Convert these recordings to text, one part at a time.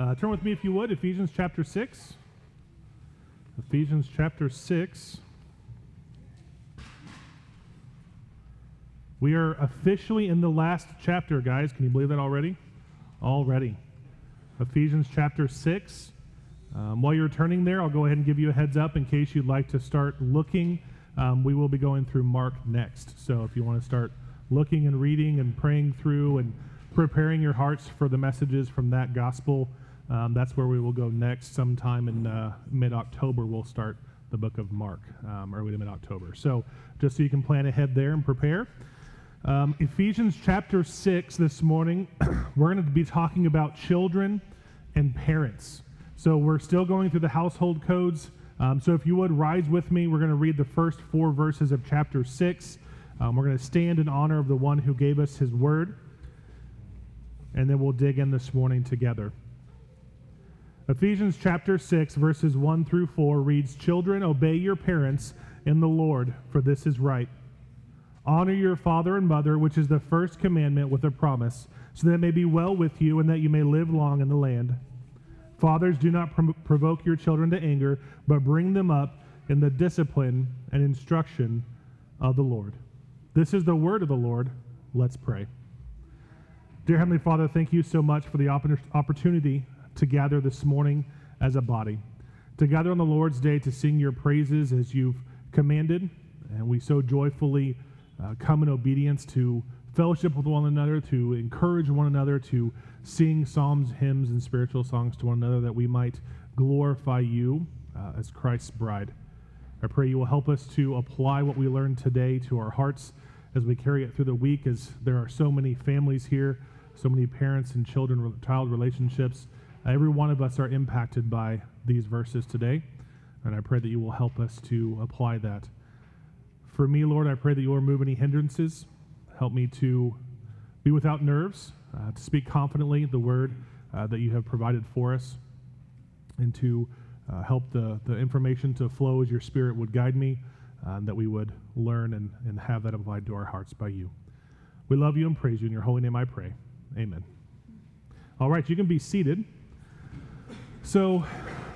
Uh, turn with me, if you would, Ephesians chapter 6. Ephesians chapter 6. We are officially in the last chapter, guys. Can you believe that already? Already. Ephesians chapter 6. Um, while you're turning there, I'll go ahead and give you a heads up in case you'd like to start looking. Um, we will be going through Mark next. So if you want to start looking and reading and praying through and preparing your hearts for the messages from that gospel. Um, that's where we will go next. Sometime in uh, mid October, we'll start the book of Mark, um, early to mid October. So just so you can plan ahead there and prepare. Um, Ephesians chapter 6 this morning, we're going to be talking about children and parents. So we're still going through the household codes. Um, so if you would rise with me, we're going to read the first four verses of chapter 6. Um, we're going to stand in honor of the one who gave us his word and then we'll dig in this morning together. Ephesians chapter 6, verses 1 through 4 reads Children, obey your parents in the Lord, for this is right. Honor your father and mother, which is the first commandment with a promise, so that it may be well with you and that you may live long in the land. Fathers, do not provoke your children to anger, but bring them up in the discipline and instruction of the Lord. This is the word of the Lord. Let's pray. Dear Heavenly Father, thank you so much for the opportunity to gather this morning as a body, to gather on the Lord's day to sing your praises as you've commanded. And we so joyfully uh, come in obedience to fellowship with one another, to encourage one another, to sing psalms, hymns, and spiritual songs to one another that we might glorify you uh, as Christ's bride. I pray you will help us to apply what we learned today to our hearts as we carry it through the week, as there are so many families here so many parents and children child relationships. Every one of us are impacted by these verses today, and I pray that you will help us to apply that. For me, Lord, I pray that you will remove any hindrances. Help me to be without nerves, uh, to speak confidently the word uh, that you have provided for us, and to uh, help the, the information to flow as your spirit would guide me, uh, and that we would learn and, and have that applied to our hearts by you. We love you and praise you. In your holy name I pray. Amen. All right, you can be seated. So,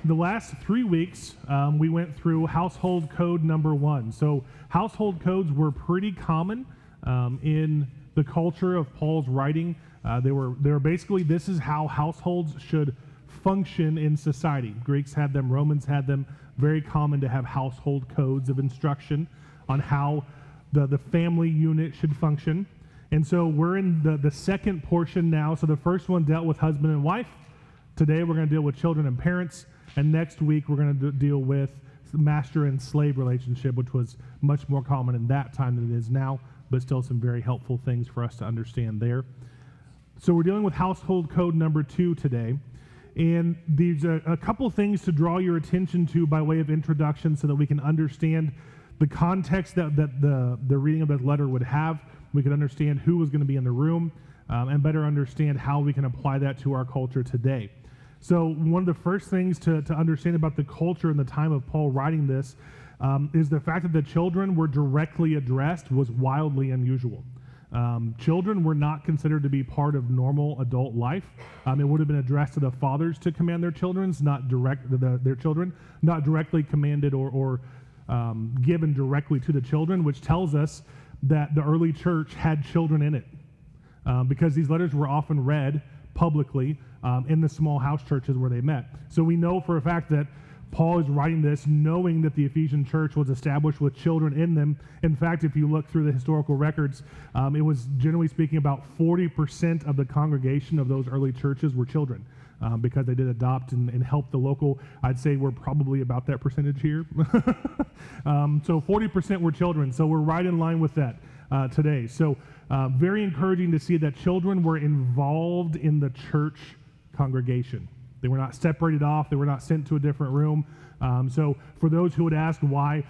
the last three weeks, um, we went through household code number one. So, household codes were pretty common um, in the culture of Paul's writing. Uh, they were they were basically this is how households should function in society. Greeks had them, Romans had them. Very common to have household codes of instruction on how the, the family unit should function. And so we're in the, the second portion now. So the first one dealt with husband and wife. Today we're going to deal with children and parents. And next week we're going to deal with master and slave relationship, which was much more common in that time than it is now, but still some very helpful things for us to understand there. So we're dealing with household code number two today. And there's a, a couple things to draw your attention to by way of introduction so that we can understand the context that, that the, the reading of that letter would have we could understand who was going to be in the room, um, and better understand how we can apply that to our culture today. So, one of the first things to, to understand about the culture in the time of Paul writing this um, is the fact that the children were directly addressed was wildly unusual. Um, children were not considered to be part of normal adult life. Um, it would have been addressed to the fathers to command their children's, not direct the, their children, not directly commanded or, or um, given directly to the children, which tells us that the early church had children in it um, because these letters were often read publicly um, in the small house churches where they met. So we know for a fact that Paul is writing this knowing that the Ephesian church was established with children in them. In fact, if you look through the historical records, um, it was generally speaking about 40% of the congregation of those early churches were children um, because they did adopt and, and, help the local. I'd say we're probably about that percentage here. um, so 40% were children. So we're right in line with that uh, today. So uh, very encouraging to see that children were involved in the church congregation. They were not separated off. They were not sent to a different room. Um, so, for those who would ask why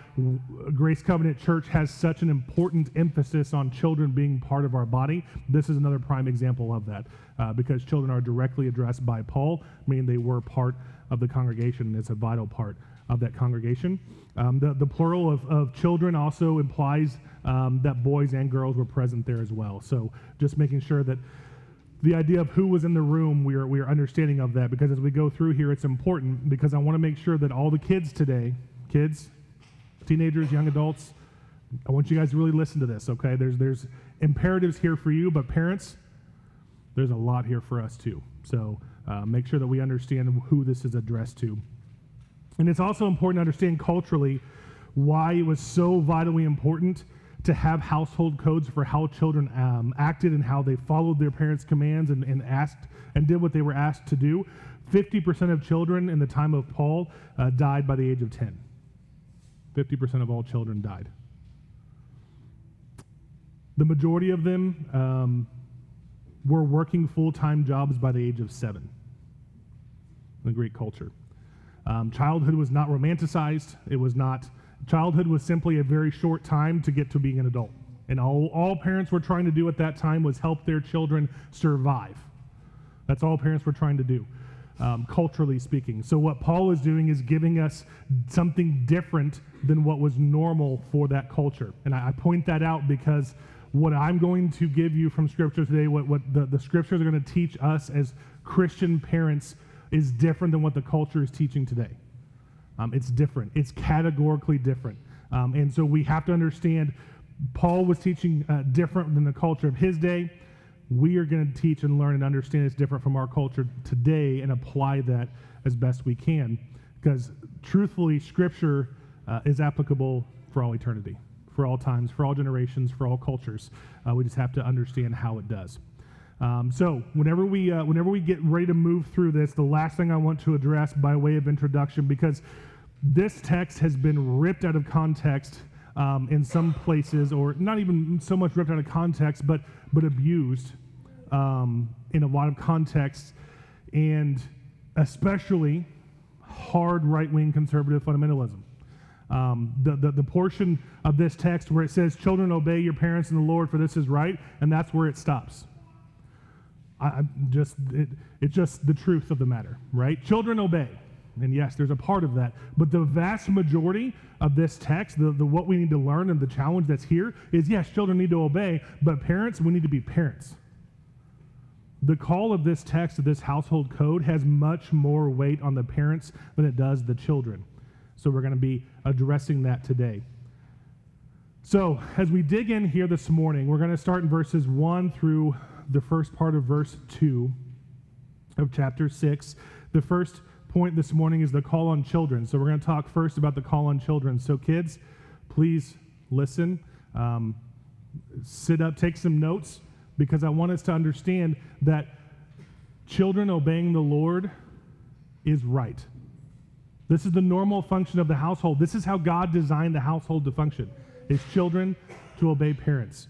Grace Covenant Church has such an important emphasis on children being part of our body, this is another prime example of that. Uh, because children are directly addressed by Paul, meaning they were part of the congregation. and It's a vital part of that congregation. Um, the, the plural of, of children also implies um, that boys and girls were present there as well. So, just making sure that the idea of who was in the room, we are, we are understanding of that because as we go through here, it's important because I want to make sure that all the kids today, kids, teenagers, young adults, I want you guys to really listen to this, okay? There's, there's imperatives here for you, but parents, there's a lot here for us too. So uh, make sure that we understand who this is addressed to. And it's also important to understand culturally why it was so vitally important to have household codes for how children um, acted and how they followed their parents' commands and, and, asked and did what they were asked to do. 50% of children in the time of Paul uh, died by the age of 10. 50% of all children died. The majority of them um, were working full time jobs by the age of seven in the Greek culture. Um, childhood was not romanticized. It was not, childhood was simply a very short time to get to being an adult. And all, all parents were trying to do at that time was help their children survive. That's all parents were trying to do, um, culturally speaking. So, what Paul is doing is giving us something different than what was normal for that culture. And I, I point that out because what I'm going to give you from Scripture today, what, what the, the Scriptures are going to teach us as Christian parents, is different than what the culture is teaching today. Um, it's different, it's categorically different. Um, and so we have to understand Paul was teaching uh, different than the culture of his day. We are going to teach and learn and understand it's different from our culture today and apply that as best we can. Because truthfully, Scripture uh, is applicable for all eternity for all times, for all generations, for all cultures. Uh, we just have to understand how it does. Um, so, whenever we uh, whenever we get ready to move through this, the last thing I want to address by way of introduction, because this text has been ripped out of context um, in some places, or not even so much ripped out of context, but but abused um, in a lot of contexts, and especially hard right wing conservative fundamentalism. Um, the, the, the, portion of this text where it says, Children, obey your parents in the Lord, for this is right, and that's where it stops. I, just it, It's just the truth of the matter, right? Children, obey. And yes, there's a part of that. But the vast majority of this text, the, the what we need to learn and the challenge that's here is yes, children need to obey, but parents, we need to be parents. The call of this text, of this household code, has much more weight on the parents than it does the children. So we're going to be addressing that today. So, as we dig in here this morning, we're going to start in verses 1 through the first part of verse 2 of chapter 6. The first point this morning is the call on children. So, we're going to talk first about the call on children. So, kids, please listen, um, sit up, take some notes, because I want us to understand that children obeying the Lord is right. This is the normal function of the household. This is how God designed the household to function. His children to obey parents.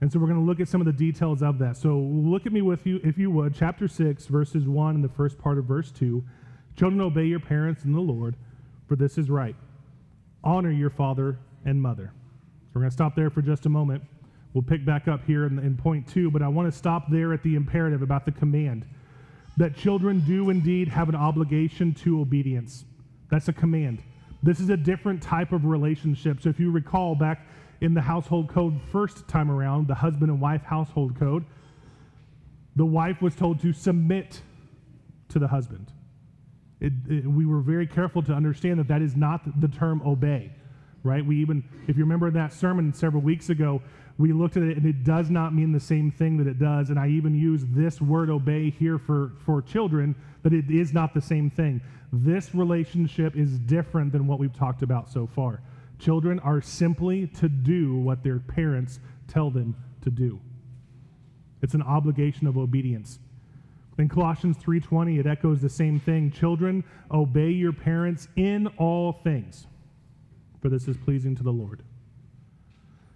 And so we're going to look at some of the details of that. So look at me with you, if you would, chapter 6, verses 1 and the first part of verse 2. Children, obey your parents in the Lord, for this is right. Honor your father and mother. So we're going to stop there for just a moment. We'll pick back up here in, in point two, but I want to stop there at the imperative about the command that children do indeed have an obligation to obedience. That's a command. This is a different type of relationship. So if you recall back in the household code first time around, the husband and wife household code, the wife was told to submit to the husband. It, it, we were very careful to understand that that is not the term obey, right? We even, if you remember that sermon several weeks ago, we looked at it and it does not mean the same thing that it does. And I even use this word obey here for, for children, that it is not the same thing. This relationship is different than what we've talked about so far. Children are simply to do what their parents tell them to do. It's an obligation of obedience. In Colossians 3:20 it echoes the same thing. Children, obey your parents in all things, for this is pleasing to the Lord.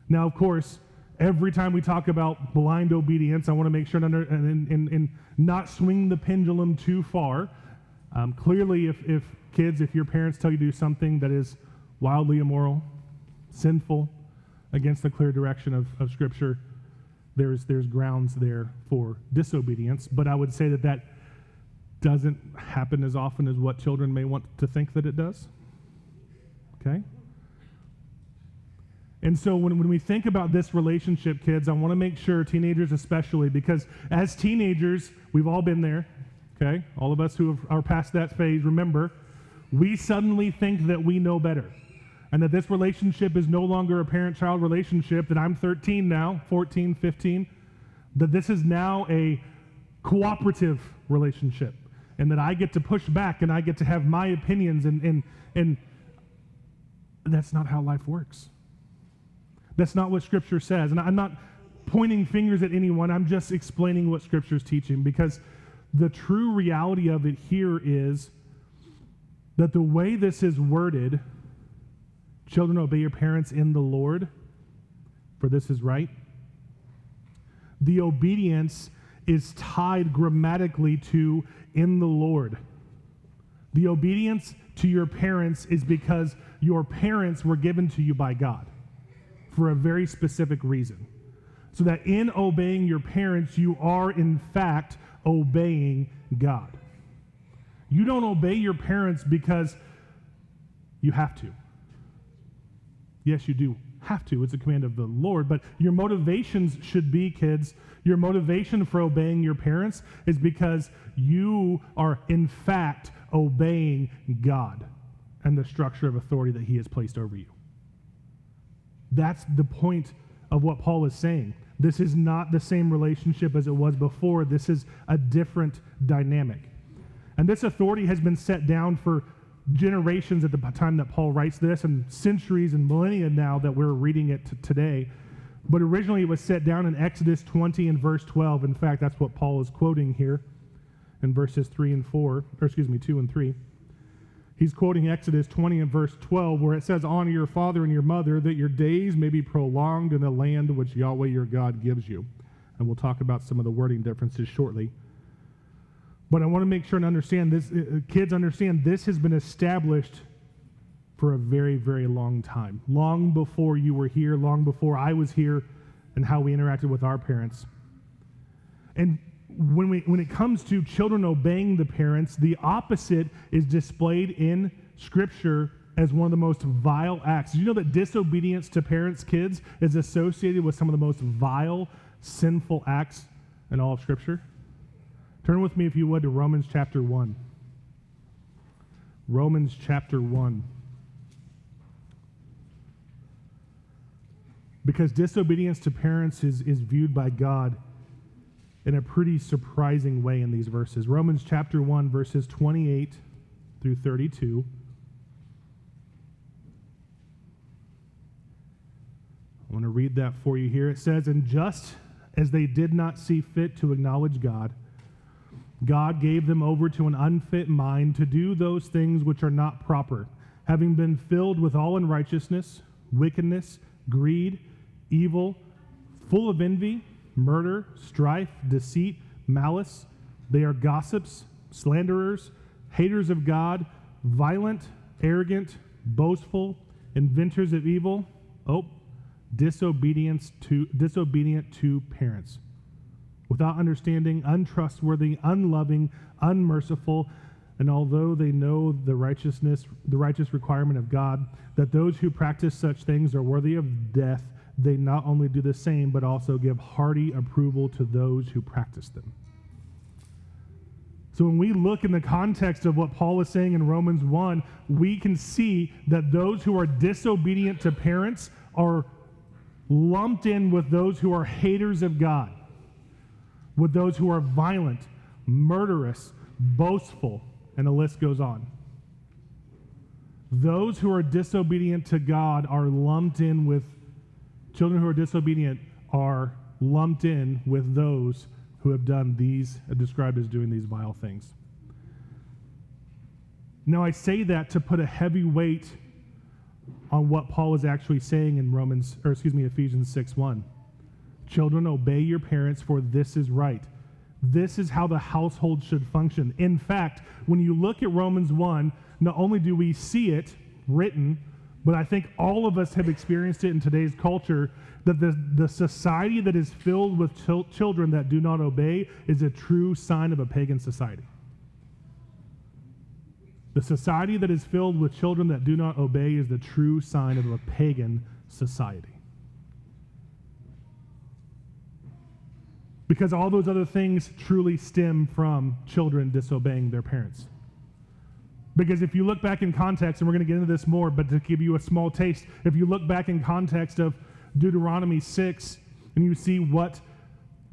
Now, of course, every time we talk about blind obedience, I want to make sure under, and, and, and not swing the pendulum too far. Um, clearly, if, if kids, if your parents tell you to do something that is wildly immoral, sinful, against the clear direction of, of Scripture, there's, there's grounds there for disobedience. But I would say that that doesn't happen as often as what children may want to think that it does. Okay? And so when, when we think about this relationship, kids, I want to make sure, teenagers especially, because as teenagers, we've all been there, okay? All of us who have, are past that phase, remember, we suddenly think that we know better. And that this relationship is no longer a parent child relationship, that I'm 13 now, 14, 15, that this is now a cooperative relationship, and that I get to push back and I get to have my opinions, and, and, and that's not how life works. That's not what Scripture says. And I'm not pointing fingers at anyone, I'm just explaining what Scripture's teaching because the true reality of it here is that the way this is worded, children obey your parents in the Lord, for this is right. The obedience is tied grammatically to in the Lord. The obedience to your parents is because your parents were given to you by God for a very specific reason. So that in obeying your parents, you are in fact obeying God. You don't obey your parents because you have to. Yes, you do have to. It's a command of the Lord. But your motivations should be, kids, your motivation for obeying your parents is because you are, in fact, obeying God and the structure of authority that He has placed over you. That's the point of what Paul is saying. This is not the same relationship as it was before. This is a different dynamic. And this authority has been set down for generations at the time that Paul writes this, and centuries and millennia now that we're reading it t- today. But originally it was set down in Exodus 20 and verse 12. In fact, that's what Paul is quoting here in verses 3 and 4, or excuse me, 2 and 3. He's quoting Exodus 20 and verse 12, where it says, Honor your father and your mother, that your days may be prolonged in the land which Yahweh your God gives you. And we'll talk about some of the wording differences shortly. But I want to make sure and understand this, uh, uh, kids understand this has been established for a very, very long time. Long before you were here, long before I was here, and how we interacted with our parents. And when, we, when it comes to children obeying the parents, the opposite is displayed in Scripture as one of the most vile acts. Did you know that disobedience to parents' kids is associated with some of the most vile, sinful acts in all of Scripture? Turn with me, if you would, to Romans chapter 1. Romans chapter 1. Because disobedience to parents is, is viewed by God in a pretty surprising way in these verses. Romans chapter 1, verses 28 through 32. I want to read that for you here. It says, And just as they did not see fit to acknowledge God, God gave them over to an unfit mind to do those things which are not proper, having been filled with all unrighteousness, wickedness, greed, evil, full of envy murder, strife, deceit, malice. They are gossips, slanderers, haters of God, violent, arrogant, boastful, inventors of evil. Oh, disobedience to disobedient to parents. Without understanding, untrustworthy, unloving, unmerciful, and although they know the righteousness, the righteous requirement of God, that those who practice such things are worthy of death, they not only do the same, but also give hearty approval to those who practice them. So when we look in the context of what Paul is saying in Romans 1, we can see that those who are disobedient to parents are lumped in with those who are haters of God, with those who are violent, murderous, boastful, and the list goes on. Those who are disobedient to God are lumped in with Children who are disobedient are lumped in with those who have done these, described as doing these vile things. Now, I say that to put a heavy weight on what Paul is actually saying in Romans, or excuse me, Ephesians 6 1. Children, obey your parents, for this is right. This is how the household should function. In fact, when you look at Romans 1, not only do we see it written, but I think all of us have experienced it in today's culture that the, the society that is filled with children that do not obey is a true sign of a pagan society. The society that is filled with children that do not obey is the true sign of a pagan society. Because all those other things truly stem from children disobeying their parents. Because if you look back in context, and we're going to get into this more, but to give you a small taste, if you look back in context of Deuteronomy 6 and you see what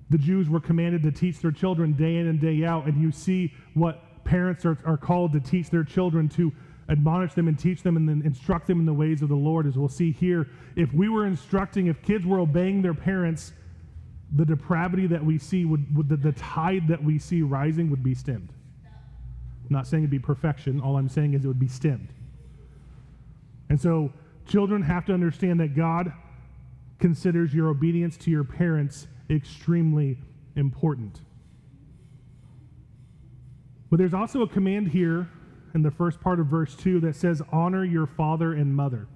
the Jews were commanded to teach their children day in and day out, and you see what parents are, are called to teach their children to admonish them and teach them and then instruct them in the ways of the Lord, as we'll see here. If we were instructing, if kids were obeying their parents, the depravity that we see would, would the, the tide that we see rising would be stemmed. I'm not saying it'd be perfection. All I'm saying is it would be stemmed. And so children have to understand that God considers your obedience to your parents extremely important. But there's also a command here in the first part of verse 2 that says, Honor your father and mother.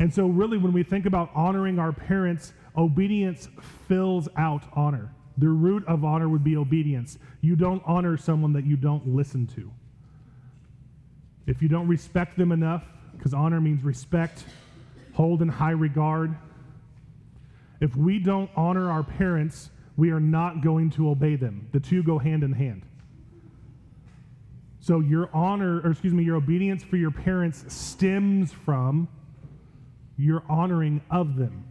And so, really, when we think about honoring our parents, obedience fills out honor. The root of honor would be obedience. You don't honor someone that you don't listen to. If you don't respect them enough, because honor means respect, hold in high regard. If we don't honor our parents, we are not going to obey them. The two go hand in hand. So your honor, or excuse me, your obedience for your parents stems from your honoring of them.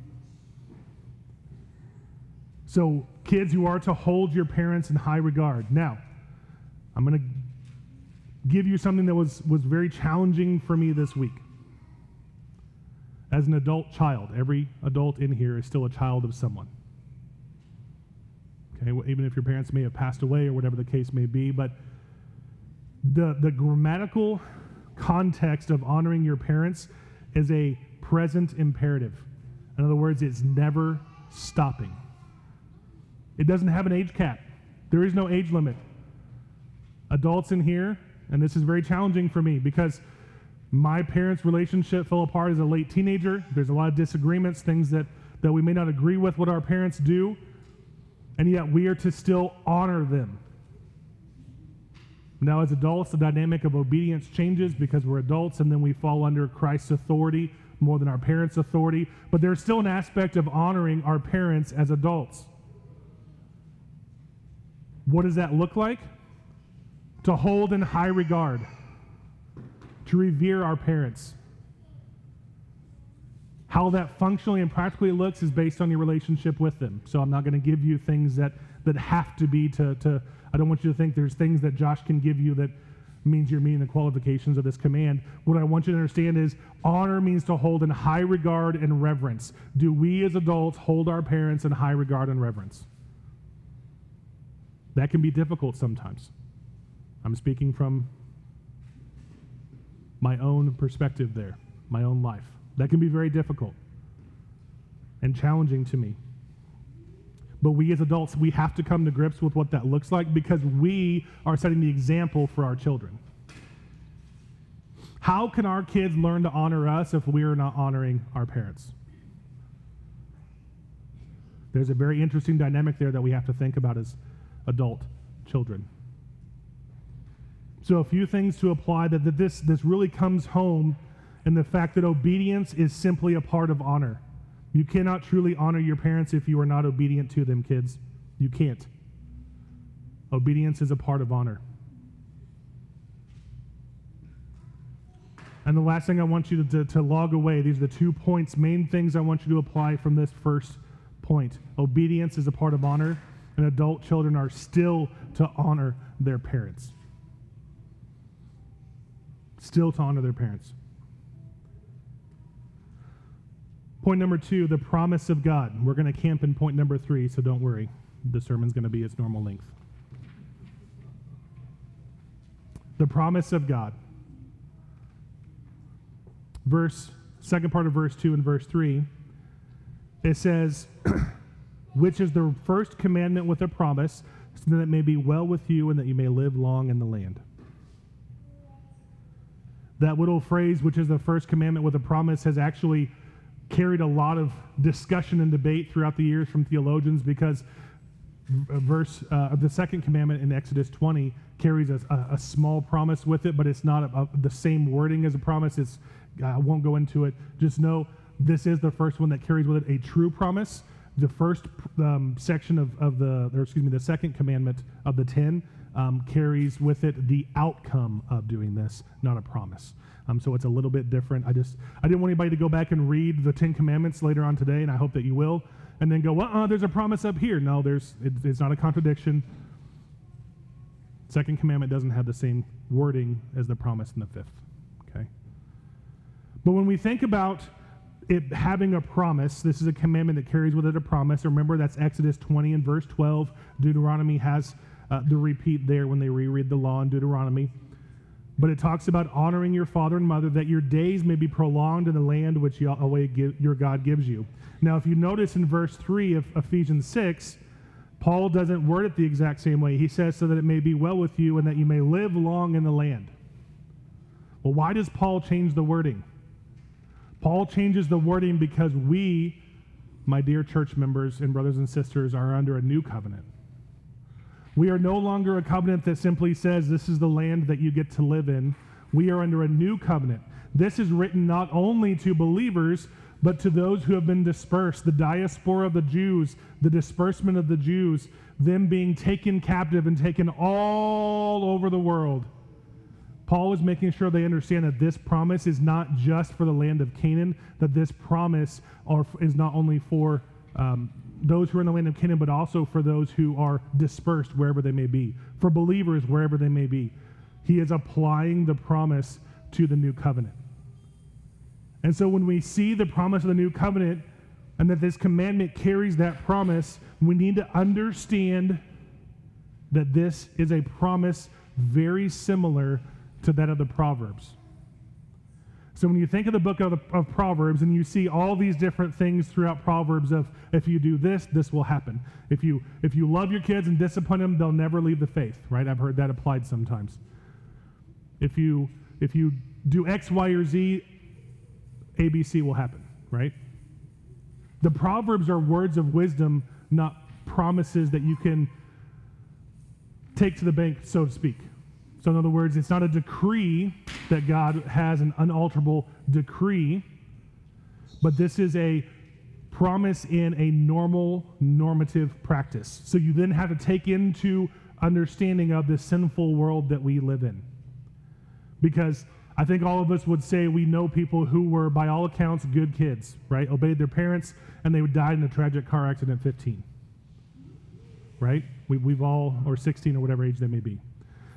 So, kids, you are to hold your parents in high regard. Now, I'm going to give you something that was, was very challenging for me this week. As an adult child, every adult in here is still a child of someone. Okay, well, even if your parents may have passed away or whatever the case may be, but the, the grammatical context of honoring your parents is a present imperative. In other words, it's never stopping. It doesn't have an age cap, there is no age limit. Adults in here, and this is very challenging for me because my parents' relationship fell apart as a late teenager. There's a lot of disagreements, things that, that we may not agree with what our parents do, and yet we are to still honor them. Now, as adults, the dynamic of obedience changes because we're adults and then we fall under Christ's authority more than our parents' authority. But there's still an aspect of honoring our parents as adults. What does that look like? To hold in high regard, to revere our parents. How that functionally and practically looks is based on your relationship with them. So I'm not going to give you things that, that have to be to, to I don't want you to think there's things that Josh can give you that means you're meeting the qualifications of this command. What I want you to understand is honor means to hold in high regard and reverence. Do we as adults hold our parents in high regard and reverence? That can be difficult sometimes. I'm speaking from my own perspective there, my own life. That can be very difficult and challenging to me. But we as adults, we have to come to grips with what that looks like because we are setting the example for our children. How can our kids learn to honor us if we are not honoring our parents? There's a very interesting dynamic there that we have to think about as adult children. So, a few things to apply that, that this, this really comes home in the fact that obedience is simply a part of honor. You cannot truly honor your parents if you are not obedient to them, kids. You can't. Obedience is a part of honor. And the last thing I want you to, to, to, log away, these are the two points, main things I want you to apply from this first point. Obedience is a part of honor, and adult children are still to honor their parents. Still to honor their parents. Point number two, the promise of God. We're going to camp in point number three, so don't worry. The sermon's going to be its normal length. The promise of God. Verse, second part of verse two and verse three, it says, which is the first commandment with a promise, so that it may be well with you and that you may live long in the land. That little phrase, which is the first commandment with a promise, has actually carried a lot of discussion and debate throughout the years from theologians because verse uh, the second commandment in Exodus 20 carries a, a, a, small promise with it, but it's not a, the same wording as a promise. It's I won't go into it. Just know this is the first one that carries with it a true promise. The first um, section of, of the, or excuse me, the second commandment of the 10 um, carries with it the outcome of doing this, not a promise. Um, so it's a little bit different. I just, I didn't want anybody to go back and read the Ten Commandments later on today, and I hope that you will, and then go, well, uh, there's a promise up here. No, there's, it, it's not a contradiction. Second commandment doesn't have the same wording as the promise in the fifth. Okay? But when we think about it having a promise, this is a commandment that carries with it a promise. Remember, that's Exodus 20 and verse 12. Deuteronomy has uh, the repeat there when they reread the law in Deuteronomy. But it talks about honoring your father and mother that your days may be prolonged in the land which Yahweh uh, your God gives you. Now, if you notice in verse 3 of Ephesians 6, Paul doesn't word it the exact same way. He says, so that it may be well with you and that you may live long in the land. Well, why does Paul change the wording? Paul changes the wording because we, my dear church members and brothers and sisters, are under a new covenant. We are no longer a covenant that simply says this is the land that you get to live in. We are under a new covenant. This is written not only to believers, but to those who have been dispersed, the diaspora of the Jews, the disbursement of the Jews, them being taken captive and taken all over the world. Paul is making sure they understand that this promise is not just for the land of Canaan, that this promise are, is not only for um, those who are in the land of Canaan, but also for those who are dispersed wherever they may be, for believers wherever they may be. He is applying the promise to the new covenant. And so when we see the promise of the new covenant and that this commandment carries that promise, we need to understand that this is a promise very similar to that of the Proverbs. So when you think of the book of, of, Proverbs and you see all these different things throughout Proverbs of if you do this, this will happen. If you if you love your kids and discipline them, they'll never leave the faith, right? I've heard that applied sometimes. If you if you do X, Y, or Z, ABC will happen, right? The Proverbs are words of wisdom, not promises that you can take to the bank, so to speak. So, in other words, it's not a decree that God has an unalterable decree, but this is a promise in a normal normative practice. So, you then have to take into understanding of the sinful world that we live in. Because I think all of us would say we know people who were, by all accounts, good kids, right? Obeyed their parents, and they died in a tragic car accident at 15. Right? We, we've all, or 16 or whatever age they may be.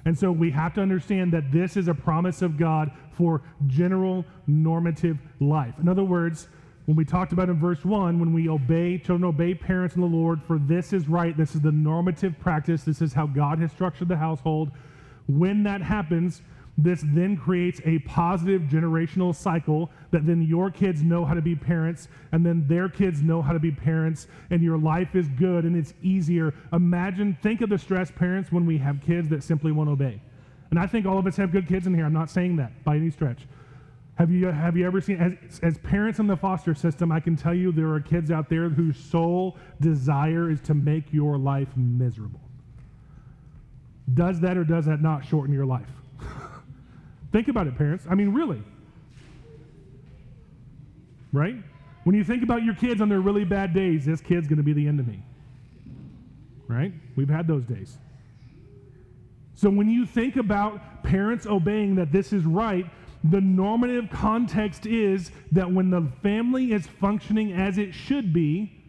And so we have to understand that this is a promise of God for general normative life. In other words, when we talked about in verse 1, when we obey, children obey parents in the Lord, for this is right, this is the normative practice, this is how God has structured the household. When that happens, this then creates a positive generational cycle that then your kids know how to be parents, and then their kids know how to be parents, and your life is good and it's easier. Imagine, think of the stressed parents when we have kids that simply won't obey. And I think all of us have good kids in here. I'm not saying that by any stretch. Have you, have you ever seen, as, as parents in the foster system, I can tell you there are kids out there whose sole desire is to make your life miserable. Does that or does that not shorten your life? Think about it, parents. I mean, really. Right? When you think about your kids on their really bad days, this kid's going to be the enemy. Right? We've had those days. So when you think about parents obeying that this is right, the normative context is that when the family is functioning as it should be,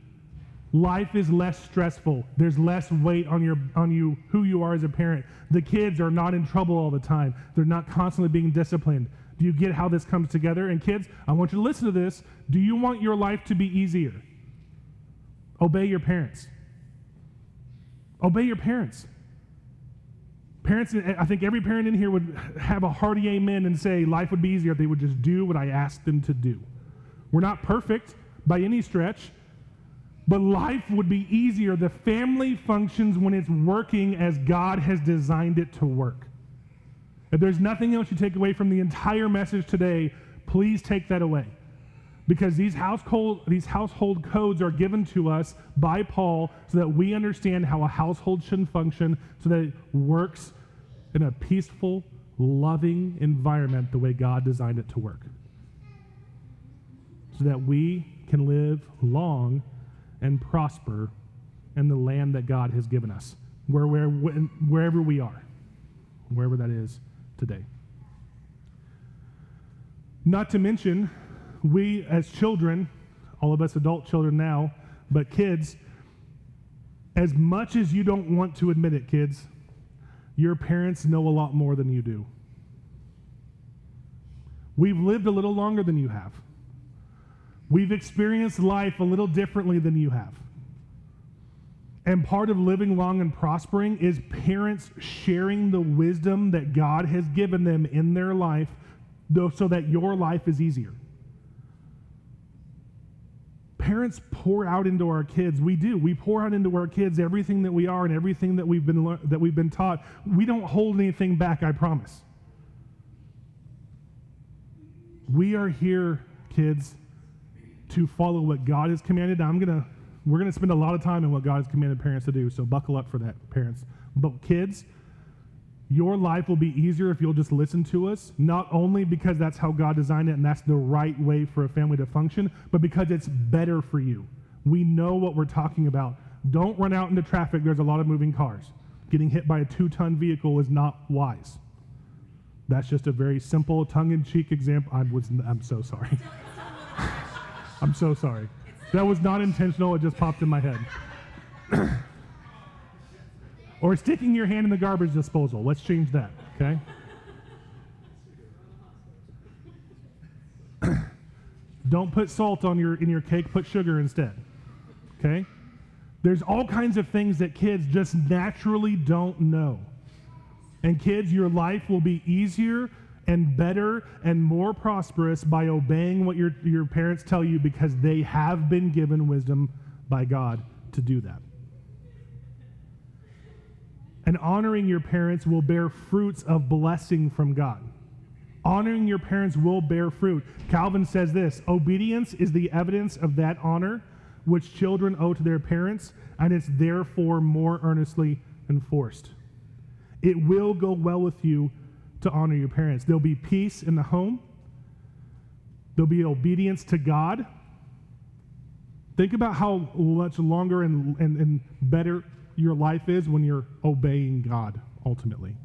life is less stressful. There's less weight on your on you who you are as a parent. The kids are not in trouble all the time. They're not constantly being disciplined. Do you get how this comes together? And kids, I want you to listen to this. Do you want your life to be easier? Obey your parents. Obey your parents. Parents, I think every parent in here would have a hearty amen and say life would be easier if they would just do what I asked them to do. We're not perfect by any stretch, but life would be easier. The family functions when it's working as God has designed it to work. If there's nothing else you take away from the entire message today, please take that away. Because these household, these household codes are given to us by Paul so that we understand how a household should function, so that it works in a peaceful, loving environment the way God designed it to work. so that we can live long and prosper in the land that God has given us, where, where, wherever we are, wherever that is today. Not to mention, we as children, all of us adult children now, but kids, as much as you don't want to admit it, kids, your parents know a lot more than you do. We've lived a little longer than you have. We've experienced life a little differently than you have. And part of living long and prospering is parents sharing the wisdom that God has given them in their life so that your life is easier. Parents pour out into our kids. We do. We pour out into our kids everything that we are and everything that we've been that we've been taught. We don't hold anything back, I promise. We are here, kids, to follow what God has commanded. I'm to we're to spend a lot of time in what God has commanded parents to do, so buckle up for that, parents. But kids, your life will be easier if you'll just listen to us, not only because that's how God designed it and that's the right way for a family to function, but because it's better for you. We know what we're talking about. Don't run out into traffic, there's a lot of moving cars. Getting hit by a two ton vehicle is not wise. That's just a very simple, tongue in cheek example. I was, I'm so sorry. I'm so sorry. That was not intentional, it just popped in my head. or sticking your hand in the garbage disposal. Let's change that, okay? Don't put salt on your in your cake, put sugar instead. Okay? There's all kinds of things that kids just naturally don't know. And kids, your life will be easier and better and more prosperous by obeying what your, your parents tell you because they have been given wisdom by God to do that. And honoring your parents will bear fruits of blessing from God. Honoring your parents will bear fruit. Calvin says this obedience is the evidence of that honor which children owe to their parents, and it's therefore more earnestly enforced. It will go well with you to honor your parents. There'll be peace in the home, there'll be obedience to God. Think about how much longer and, and, and better your life is when you're obeying God ultimately.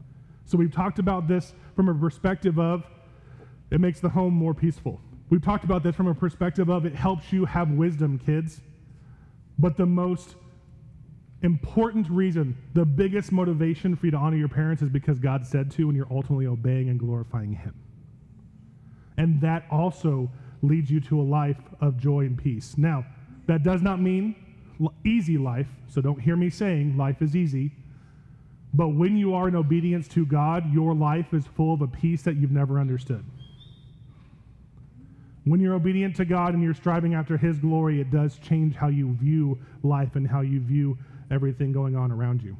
So we've talked about this from a perspective of it makes the home more peaceful. We've talked about this from a perspective of it helps you have wisdom, kids. But the most important reason, the biggest motivation for you to honor your parents is because God said to, and you're ultimately obeying and glorifying Him. And that also leads you to a life of joy and peace. Now, that does not mean easy life, so don't hear me saying life is easy. But when you are in obedience to God, your life is full of a peace that you've never understood. When you're obedient to God and you're striving after His glory, it does change how you view life and how you view everything going on around you.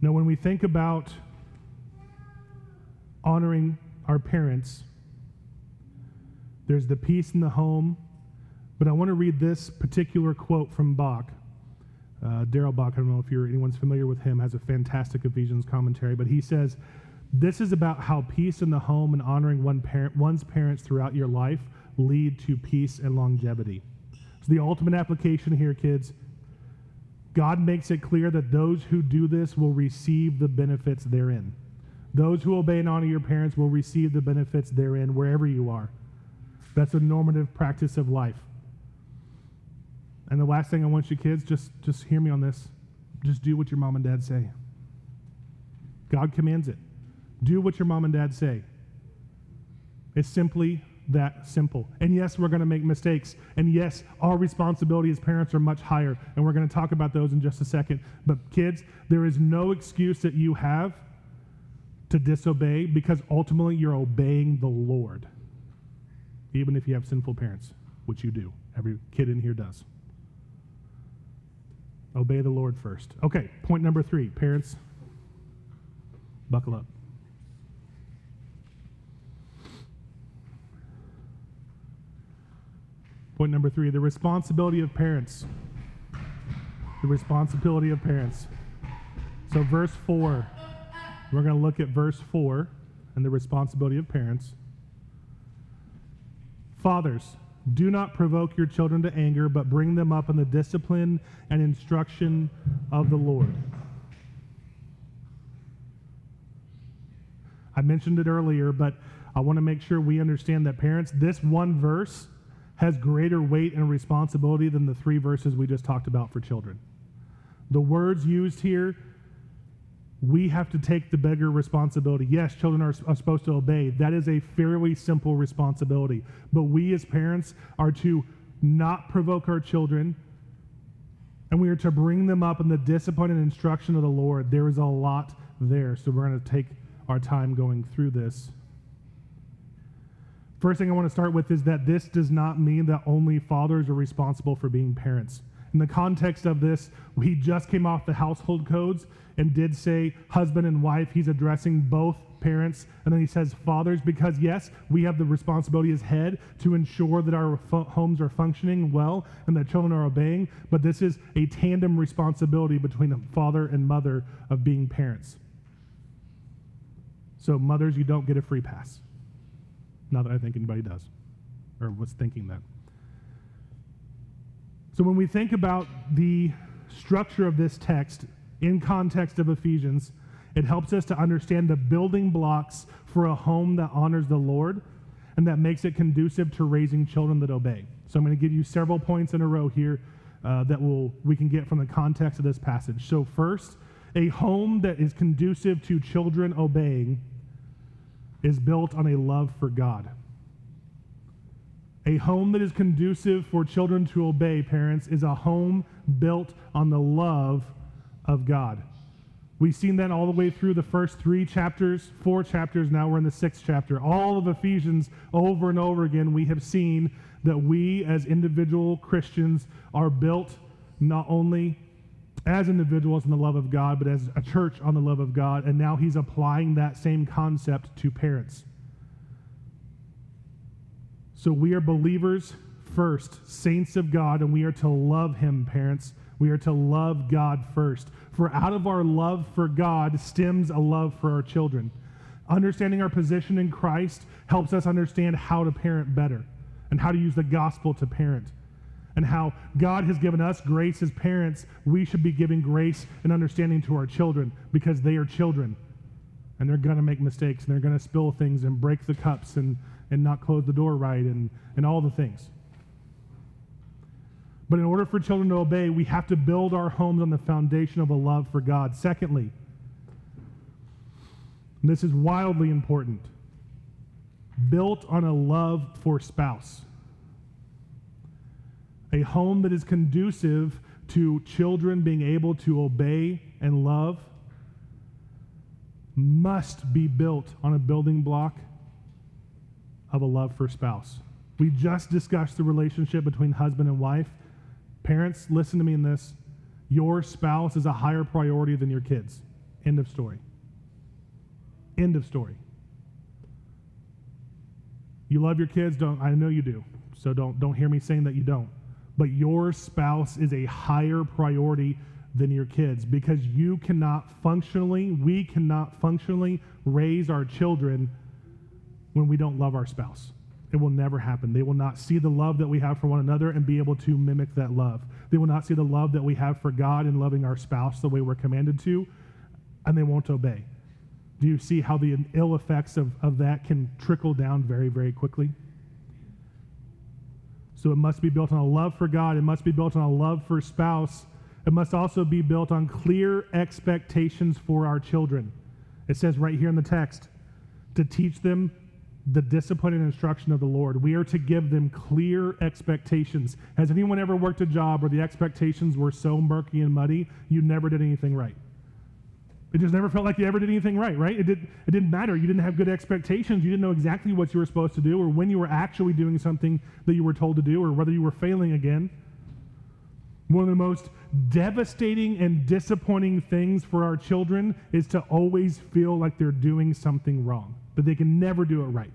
Now, when we think about honoring our parents, there's the peace in the home. But I want to read this particular quote from Bock. Uh, Darrell Bock, I don't know if you're anyone's familiar with him, has a fantastic Ephesians commentary, but he says, this is about how peace in the home and honoring one parent, one's parents throughout your life lead to peace and longevity. So, the ultimate application here, kids God makes it clear that those who do this will receive the benefits therein. Those who obey and honor your parents will receive the benefits therein wherever you are. That's a normative practice of life. And the last thing I want you kids, just, just hear me on this. Just do what your mom and dad say. God commands it. Do what your mom and dad say. It's simply that simple. And yes, we're going to make mistakes. And yes, our responsibility as parents are much higher. And we're going to talk about those in just a second. But kids, there is no excuse that you have to disobey because ultimately you're obeying the Lord. Even if you have sinful parents, which you do. Every kid in here does. Obey the Lord first. Okay, point number three. Parents, buckle up. Point number three the responsibility of parents. The responsibility of parents. So, verse 4 We're going to look at verse 4 and the responsibility of parents. Fathers, do not provoke your children to anger, but bring them up in the discipline and instruction of the Lord. I mentioned it earlier, but I want to make sure we understand that parents, this one verse has greater weight and responsibility than the three verses we just talked about for children. The words used here, we have to take the bigger responsibility. Yes, children are, are supposed to obey. That is a fairly simple responsibility. But we as parents are to not provoke our children, and we are to bring them up in the discipline and instruction of the Lord. There is a lot there. So we're going to take our time going through this. First thing I want to start with is that this does not mean that only fathers are responsible for being parents. In the context of this, we just came off the household codes and did say husband and wife. He's addressing both parents. And then he says fathers, because yes, we have the responsibility as head to ensure that our homes are functioning well and that children are obeying. But this is a tandem responsibility between the father and mother of being parents. So, mothers, you don't get a free pass. Not that I think anybody does or was thinking that. So, when we think about the structure of this text in context of Ephesians, it helps us to understand the building blocks for a home that honors the Lord and that makes it conducive to raising children that obey. So, I'm going to give you several points in a row here uh, that will we can get from the context of this passage. So, first, a home that is conducive to children obeying is built on a love for God. A home that is conducive for children to obey parents is a home built on the love of God. We've seen that all the way through the first three chapters, four chapters, now we're in the sixth chapter. All of Ephesians, over and over again, we have seen that we as individual Christians are built not only as individuals in the love of God, but as a church on the love of God. And now he's applying that same concept to parents. So we are believers first, saints of God, and we are to love him, parents. We are to love God first. For out of our love for God stems a love for our children. Understanding our position in Christ helps us understand how to parent better and how to use the gospel to parent and how God has given us grace as parents, we should be giving grace and understanding to our children because they are children. And they're going to make mistakes and they're going to spill things and break the cups and, and not close the door right and, and all the things. But in order for children to obey, we have to build our homes on the foundation of a love for God. Secondly, this is wildly important, built on a love for spouse a home that is conducive to children being able to obey and love must be built on a building block of a love for spouse. We just discussed the relationship between husband and wife. Parents, listen to me in this. Your spouse is a higher priority than your kids. End of story. End of story. You love your kids, don't I know you do. So don't don't hear me saying that you don't but your spouse is a higher priority than your kids because you cannot functionally, we cannot functionally raise our children when we don't love our spouse. It will never happen. They will not see the love that we have for one another and be able to mimic that love. They will not see the love that we have for God in loving our spouse the way we're commanded to, and they won't obey. Do you see how the ill effects of, of that can trickle down very, very quickly? So it must be built on a love for God. It must be built on a love for spouse. It must also be built on clear expectations for our children. It says right here in the text to teach them the discipline and instruction of the Lord. We are to give them clear expectations. Has anyone ever worked a job where the expectations were so murky and muddy you never did anything right? It just never felt like you ever did anything right, right? It, did, it didn't matter. You didn't have good expectations. You didn't know exactly what you were supposed to do or when you were actually doing something that you were told to do or whether you were failing again. One of the most devastating and disappointing things for our children is to always feel like they're doing something wrong, that they can never do it right.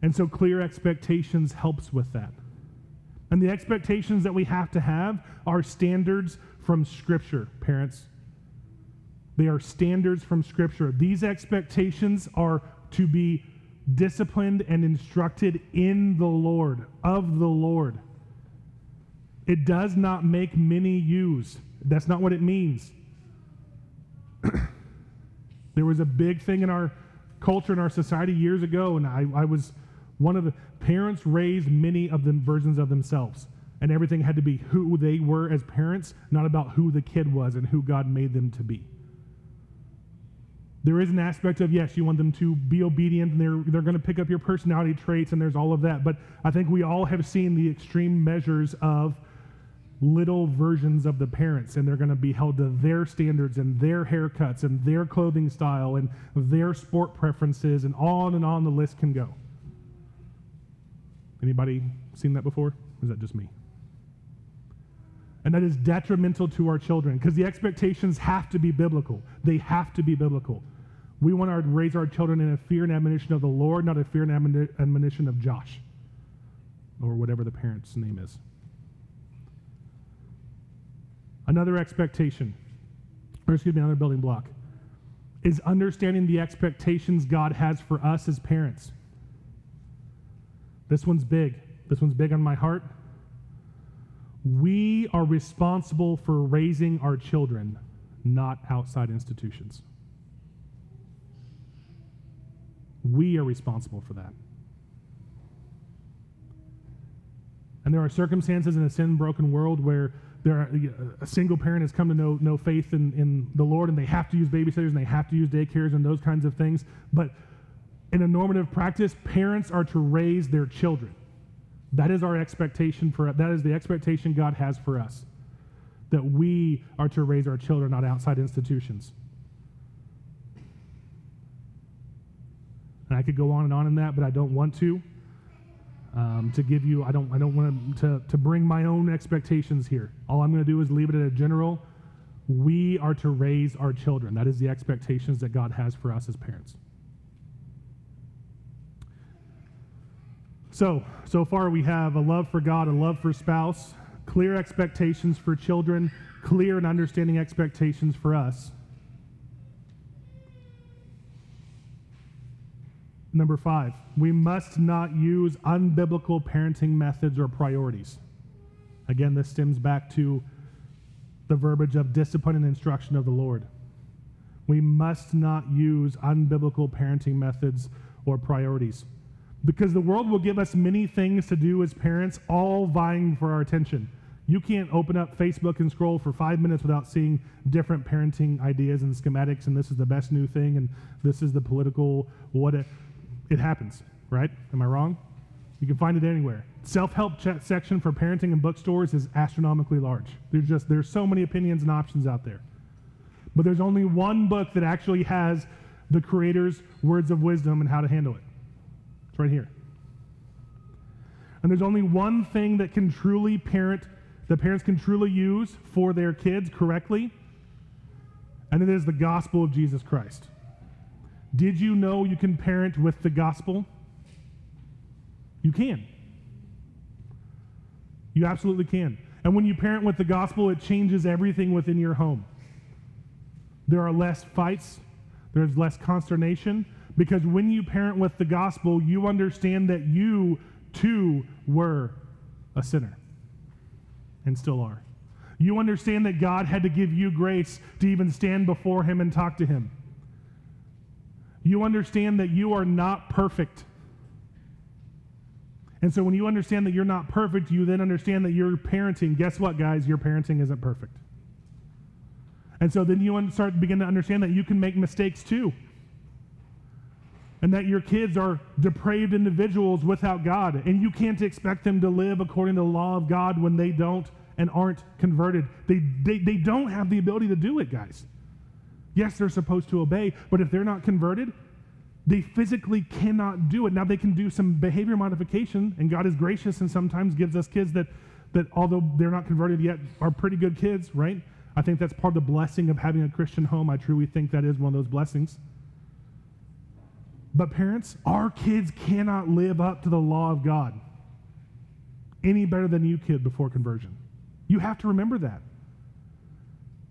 And so clear expectations helps with that. And the expectations that we have to have are standards from Scripture, parents. They are standards from Scripture. These expectations are to be disciplined and instructed in the Lord, of the Lord. It does not make many use. That's not what it means. there was a big thing in our culture, in our society years ago, and I, I was one of the parents raised many of the versions of themselves. And everything had to be who they were as parents, not about who the kid was and who God made them to be. There is an aspect of, yes, you want them to be obedient and they're, they're going to pick up your personality traits and there's all of that. But I think we all have seen the extreme measures of little versions of the parents and they're going to be held to their standards and their haircuts and their clothing style and their sport preferences and on and on the list can go. Anybody seen that before? Is that just me? And that is detrimental to our children because the expectations have to be biblical. They have to be biblical. We want to raise our children in a fear and admonition of the Lord, not a fear and admonition of Josh or whatever the parent's name is. Another expectation, or excuse me, another building block, is understanding the expectations God has for us as parents. This one's big. This one's big on my heart. We are responsible for raising our children, not outside institutions. We are responsible for that. And there are circumstances in a sin broken world where there are, a single parent has come to know, no faith in, in the Lord and they have to use babysitters and they have to use daycares and those kinds of things. But in a normative practice, parents are to raise their children. That is our expectation for that is the expectation God has for us. That we are to raise our children, not outside institutions. And I could go on and on in that, but I don't want to. Um, to give you, I don't, I don't want to, to bring my own expectations here. All I'm going to do is leave it at a general. We are to raise our children. That is the expectations that God has for us as parents. So, so far we have a love for God, a love for spouse, clear expectations for children, clear and understanding expectations for us. Number five, we must not use unbiblical parenting methods or priorities. Again, this stems back to the verbiage of discipline and instruction of the Lord. We must not use unbiblical parenting methods or priorities because the world will give us many things to do as parents, all vying for our attention. You can't open up Facebook and scroll for five minutes without seeing different parenting ideas and schematics, and this is the best new thing, and this is the political what. It, it happens, right? Am I wrong? You can find it anywhere. Self-help section for parenting in bookstores is astronomically large. There's just there's so many opinions and options out there. But there's only one book that actually has the creator's words of wisdom and how to handle it. It's right here. And there's only one thing that can truly parent, the parents can truly use for their kids correctly, and it is the gospel of Jesus Christ. Did you know you can parent with the gospel? You can. You absolutely can. And when you parent with the gospel, it changes everything within your home. There are less fights, there's less consternation, because when you parent with the gospel, you understand that you too were a sinner and still are. You understand that God had to give you grace to even stand before Him and talk to Him. You understand that you are not perfect. And so when you understand that you're not perfect, you then understand that you're parenting. Guess what, guys? Your parenting isn't perfect. And so then you start to begin to understand that you can make mistakes too. And that your kids are depraved individuals without God. And you can't expect them to live according to the law of God when they don't and aren't converted. They, they, they don't have the ability to do it, guys. Yes, they're supposed to obey, but if they're not converted, they physically cannot do it. Now they can do some behavior modification, and God is gracious and sometimes gives us kids that, that although they're not converted yet, are pretty good kids, right? I think that's part of the blessing of having a Christian home. I truly think that is one of those blessings. But parents, our kids cannot live up to the law of God any better than you could before conversion. You have to remember that.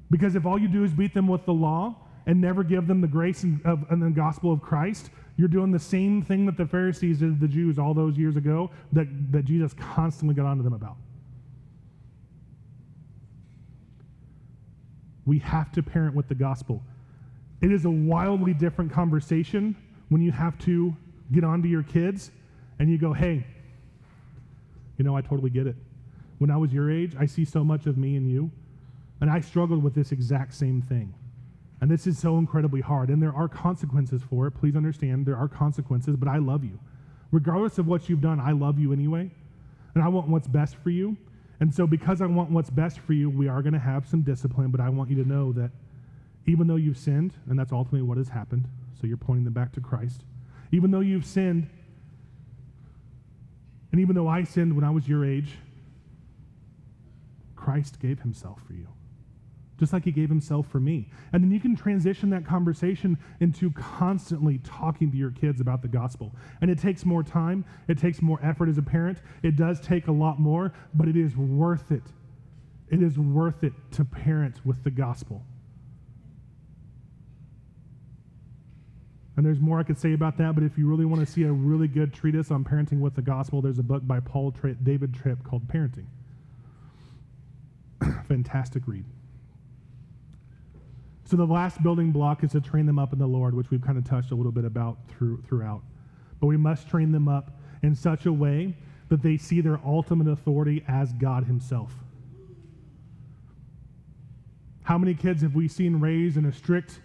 Because if all you do is beat them with the law and never give them the grace and, of, and the gospel of Christ, you're doing the same thing that the Pharisees did to the Jews all those years ago that, that Jesus constantly got onto them about. We have to parent with the gospel. It is a wildly different conversation when you have to get onto your kids and you go, hey, you know, I totally get it. When I was your age, I see so much of me and you, and I struggled with this exact same thing. And this is so incredibly hard, and there are consequences for it. Please understand, there are consequences, but I love you. Regardless of what you've done, I love you anyway, and I want what's best for you. And so, because I want what's best for you, we are going to have some discipline, but I want you to know that even though you've sinned, and that's ultimately what has happened, so you're pointing them back to Christ, even though you've sinned, and even though I sinned when I was your age, Christ gave himself for you just like he gave himself for me. And then you can transition that conversation into constantly talking to your kids about the gospel. And it takes more time, it takes more effort as a parent. It does take a lot more, but it is worth it. It is worth it to parent with the gospel. And there's more I could say about that, but if you really want to see a really good treatise on parenting with the gospel, there's a book by Paul David Tripp called Parenting. Fantastic read. So the last building block is to train them up in the Lord, which we've kind of touched a little bit about through, throughout. But we must train them up in such a way that they see their ultimate authority as God Himself. How many kids have we seen raised in a strict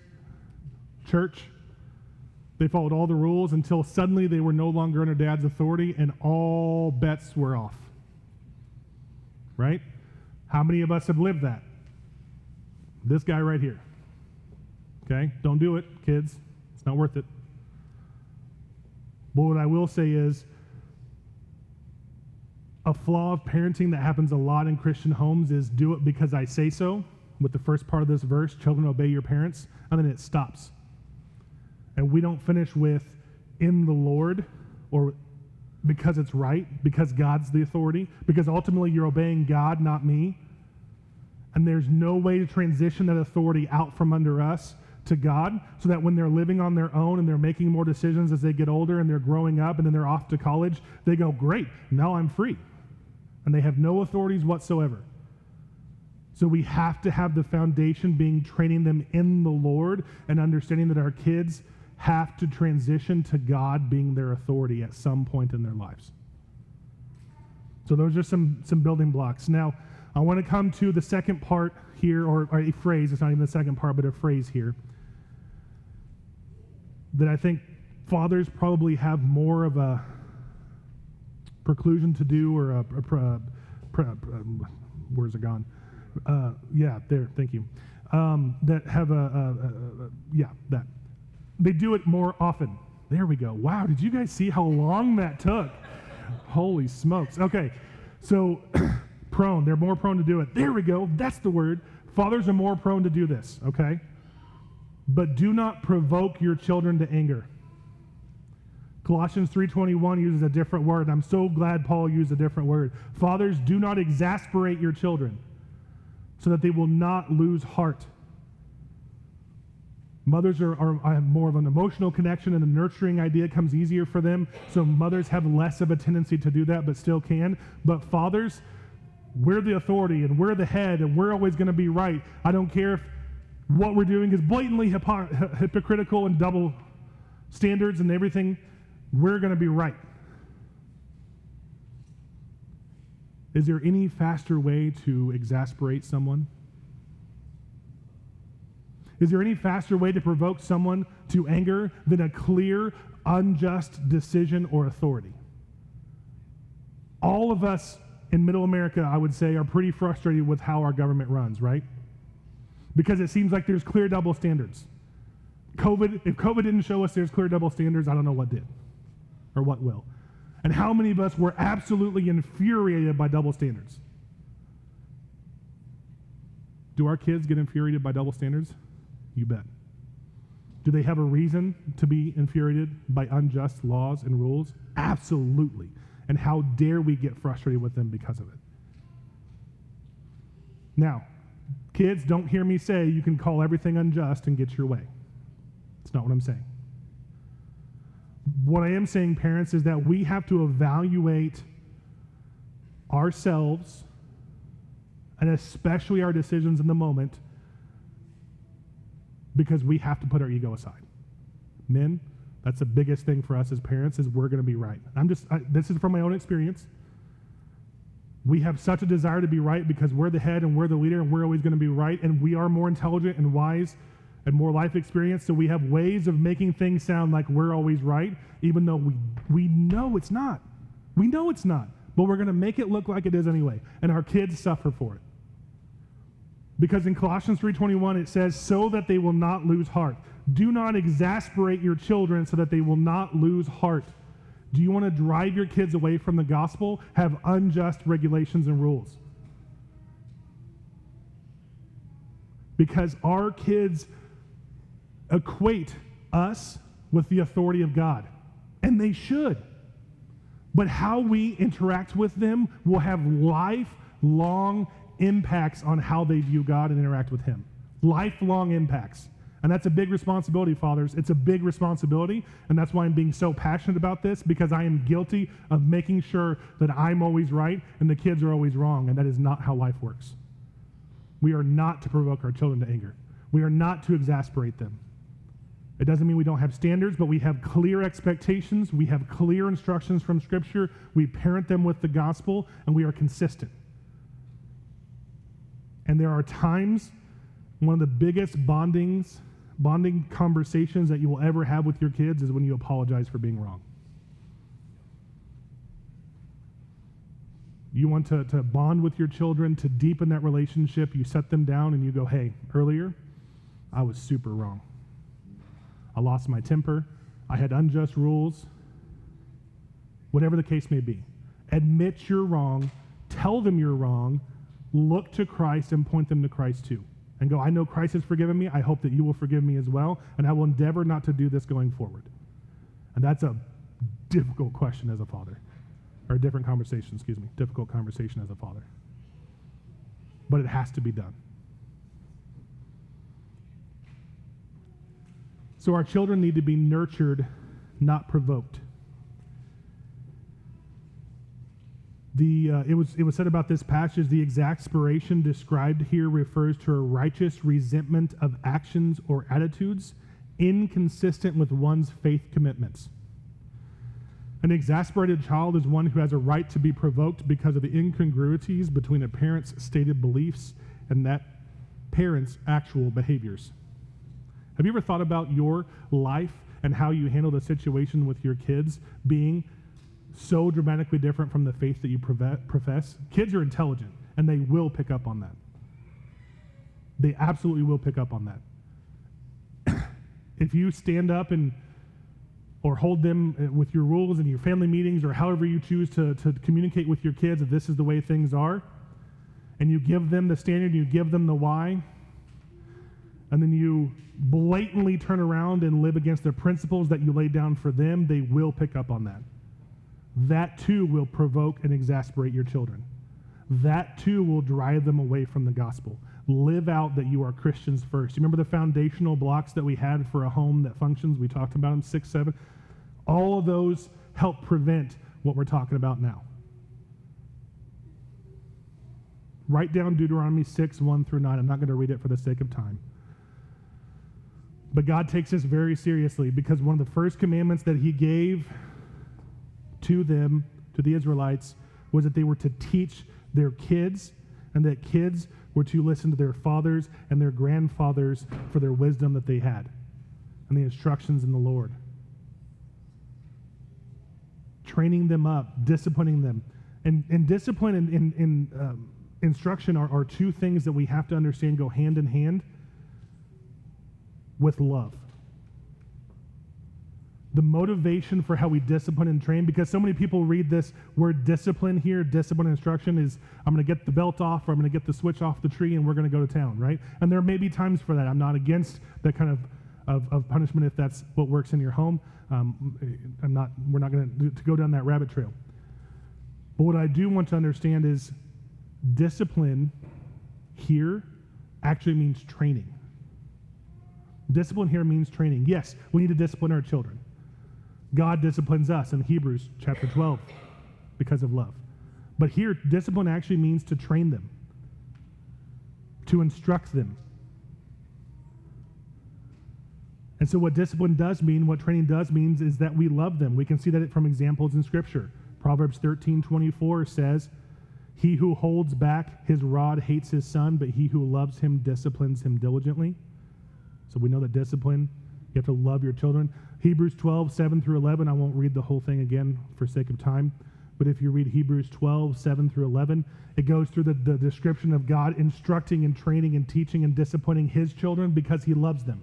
church? They followed all the rules until suddenly they were no longer under dad's authority and all bets were off. Right? How many of us have lived that? This guy right here. Okay? Don't do it, kids. It's not worth it. But what I will say is a flaw of parenting that happens a lot in Christian homes is do it because I say so, with the first part of this verse, children obey your parents, and then it stops. And we don't finish with in the Lord or because it's right, because God's the authority, because ultimately you're obeying God, not me. And there's no way to transition that authority out from under us to God so that when they're living on their own and they're making more decisions as they get older and they're growing up and then they're off to college, they go, Great, now I'm free. And they have no authorities whatsoever. So we have to have the foundation being training them in the Lord and understanding that our kids have to transition to God being their authority at some point in their lives. So those are some, some building blocks. Now, I want to come to the second part here, or, or a phrase, it's not even the second part, but a phrase here that I think fathers probably have more of a preclusion to do or a, a, a, a um, where's it gone? Uh, yeah, there, thank you. Um, that have a, yeah, that. They do it more often. There we go. Wow, did you guys see how long that took? Holy smokes. Okay, so prone, they're more prone to do it. There we go. That's the word. Fathers are more prone to do this, okay? but do not provoke your children to anger. Colossians 3:21 uses a different word. I'm so glad Paul used a different word. Fathers, do not exasperate your children so that they will not lose heart. Mothers are, are have more of an emotional connection and the nurturing idea comes easier for them. So mothers have less of a tendency to do that, but still can. But fathers, we're the authority and we're the head and we're always going to be right. I don't care if what we're doing is blatantly hypo- hypocritical and double standards and everything, we're going to be right. Is there any faster way to exasperate someone? Is there any faster way to provoke someone to anger than a clear, unjust decision or authority? All of us in middle America, I would say, are pretty frustrated with how our government runs, right? because it seems like there's clear double standards. COVID, if COVID didn't show us there's clear double standards, I don't know what did or what will. And how many of us were absolutely infuriated by double standards? Do our kids get infuriated by double standards? You bet. Do they have a reason to be infuriated by unjust laws and rules? Absolutely. And how dare we get frustrated with them because of it? Now, Kids, don't hear me say you can call everything unjust and get your way. It's not what I'm saying. What I am saying, parents, is that we have to evaluate ourselves and especially our decisions in the moment because we have to put our ego aside. Men, that's the biggest thing for us as parents is we're going to be right. I'm just I, this is from my own experience. We have such a desire to be right because we're the head and we're the leader and we're always going to be right and we are more intelligent and wise and more life experience so we have ways of making things sound like we're always right even though we we know it's not. We know it's not, but we're going to make it look like it is anyway and our kids suffer for it. Because in Colossians 3:21 it says so that they will not lose heart. Do not exasperate your children so that they will not lose heart. Do you want to drive your kids away from the gospel? Have unjust regulations and rules. Because our kids equate us with the authority of God, and they should. But how we interact with them will have lifelong impacts on how they view God and interact with Him. Lifelong impacts. And that's a big responsibility, fathers. It's a big responsibility. And that's why I'm being so passionate about this because I am guilty of making sure that I'm always right and the kids are always wrong. And that is not how life works. We are not to provoke our children to anger, we are not to exasperate them. It doesn't mean we don't have standards, but we have clear expectations. We have clear instructions from Scripture. We parent them with the gospel, and we are consistent. And there are times, one of the biggest bondings, bonding conversations that you will ever have with your kids is when you apologize for being wrong. You want to, to bond with your children, to deepen that relationship. You set them down and you go, hey, earlier, I was super wrong. I lost my temper. I had unjust rules. Whatever the case may be. Admit you're wrong. Tell them you're wrong look to Christ and point them to Christ too. And go, I know Christ has forgiven me. I hope that you will forgive me as well. And I will endeavor not to do this going forward. And that's a difficult question as a father, or a different conversation, excuse me, difficult conversation as a father. But it has to be done. So our children need to be nurtured, not provoked. The, uh, it, was, it was said about this passage the exasperation described here refers to a righteous resentment of actions or attitudes inconsistent with one's faith commitments. An exasperated child is one who has a right to be provoked because of the incongruities between a parent's stated beliefs and that parent's actual behaviors. Have you ever thought about your life and how you handled a situation with your kids being so dramatically different from the faith that you profess, kids are intelligent and they will pick up on that. They absolutely will pick up on that. if you stand up and or hold them uh, with your rules and your family meetings or however you choose to, to communicate with your kids that this is the way things are, and you give them the standard, you give them the why, and then you blatantly turn around and live against the principles that you laid down for them, they will pick up on that that too will provoke and exasperate your children. That too will drive them away from the gospel. Live out that you are Christians first. You remember the foundational blocks that we had for a home that functions? We talked about them, six, seven. All of those help prevent what we're talking about now. Write down Deuteronomy 6, 1 through 9. I'm not going to read it for the sake of time. But God takes this very seriously because one of the first commandments that He gave to them, to the Israelites, was that they were to teach their kids and that kids were to listen to their fathers and their grandfathers for their wisdom that they had and the instructions in the Lord. Training them up, disciplining them. And, and discipline and, and, and um, instruction are, are two things that we have to understand go hand in hand with love the motivation for how we discipline and train because so many people read this word discipline here discipline instruction is i'm going to get the belt off or i'm going to get the switch off the tree and we're going to go to town right and there may be times for that i'm not against that kind of, of, of punishment if that's what works in your home um, i'm not we're not going to go down that rabbit trail but what i do want to understand is discipline here actually means training. Discipline here means training. Yes, we need to discipline our children. God disciplines us in Hebrews chapter 12 because of love. But here, discipline actually means to train them, to instruct them. And so, what discipline does mean, what training does means, is that we love them. We can see that from examples in Scripture. Proverbs 13 24 says, He who holds back his rod hates his son, but he who loves him disciplines him diligently. So, we know that discipline, you have to love your children. Hebrews 12, 7 through 11, I won't read the whole thing again for sake of time. But if you read Hebrews 12, 7 through 11, it goes through the, the description of God instructing and training and teaching and disciplining his children because he loves them.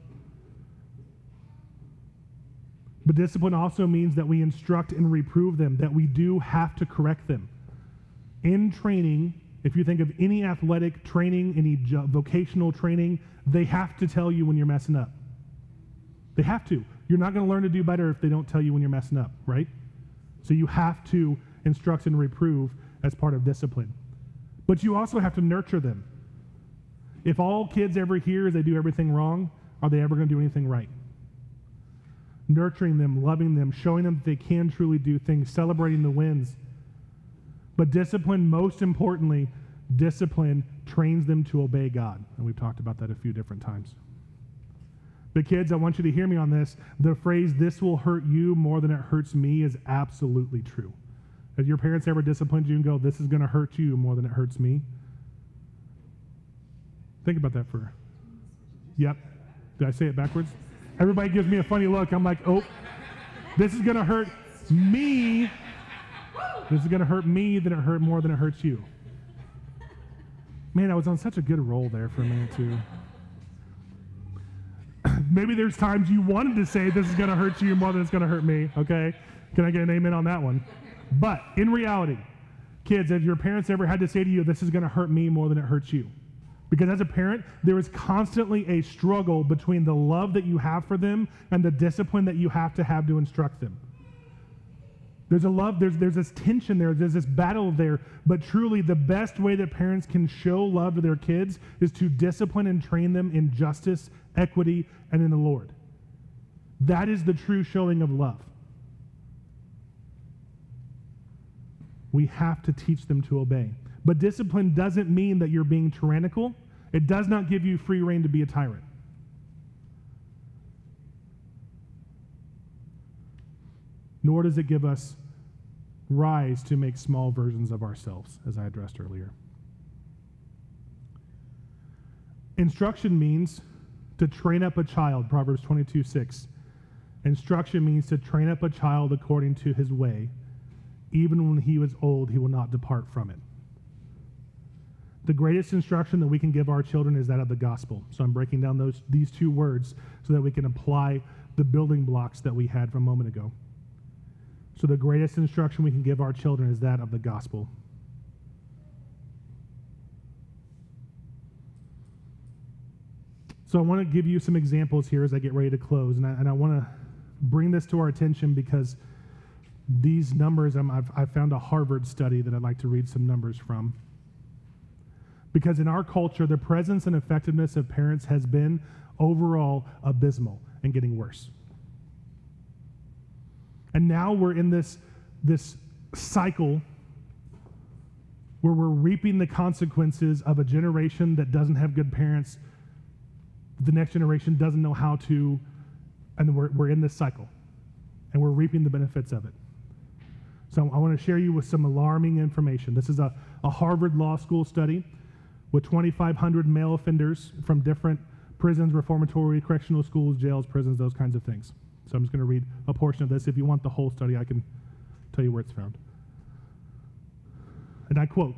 But discipline also means that we instruct and reprove them, that we do have to correct them. In training, if you think of any athletic training, any vocational training, they have to tell you when you're messing up. They have to. You're not going to learn to do better if they don't tell you when you're messing up, right? So you have to instruct and reprove as part of discipline. But you also have to nurture them. If all kids ever hear is they do everything wrong, are they ever going to do anything right? nurturing them, loving them, showing them that they can truly do things, celebrating the wins. But discipline, most importantly, discipline trains them to obey God. And we've talked about that a few different times. But kids, I want you to hear me on this. The phrase, this will hurt you more than it hurts me, is absolutely true. Have your parents ever disciplined you and go, this is going to hurt you more than it hurts me? Think about that for. Yep. Did I say it backwards? Everybody gives me a funny look. I'm like, oh, this is going to hurt me. This is going to hurt me than it hurt more than it hurts you. Man, I was on such a good roll there for a minute, too. Maybe there's times you wanted to say this is going to hurt you more than it's going to hurt me, okay? Can I get an amen on that one? But in reality, kids, have your parents ever had to say to you, this is going to hurt me more than it hurts you? Because as a parent, there is constantly a struggle between the love that you have for them and the discipline that you have to have to instruct them. There's a love, there's, there's this tension there, there's this battle there. But truly, the best way that parents can show love to their kids is to discipline and train them in justice, equity, and in the Lord. That is the true showing of love. We have to teach them to obey. But discipline doesn't mean that you're being tyrannical. It does not give you free reign to be a tyrant. Nor does it give us rise to make small versions of ourselves, as I addressed earlier. Instruction means to train up a child, Proverbs 22 6. Instruction means to train up a child according to his way. Even when he was old, he will not depart from it the greatest instruction that we can give our children is that of the gospel. So I'm breaking down those these two words so that we can apply the building blocks that we had from a moment ago. So the greatest instruction we can give our children is that of the gospel. So I want to give you some examples here as I get ready to close, and I, and I want to bring this to our attention because these numbers, um, i I've, I've found a Harvard study that I'd like to read some numbers from. Because in our culture, the presence and effectiveness of parents has been overall abysmal and getting worse. And now we're in this, this cycle where we're reaping the consequences of a generation that doesn't have good parents. The next generation doesn't know how to, and we're, we're in this cycle. And we're reaping the benefits of it. So I want to share you with some alarming information. This is a, a Harvard Law School study with 2,500 male offenders from different prisons, reformatory, correctional schools, jails, prisons, those kinds of things. So I'm just going to read a portion of this. If you want the whole study, I can tell you where it's found. And I quote,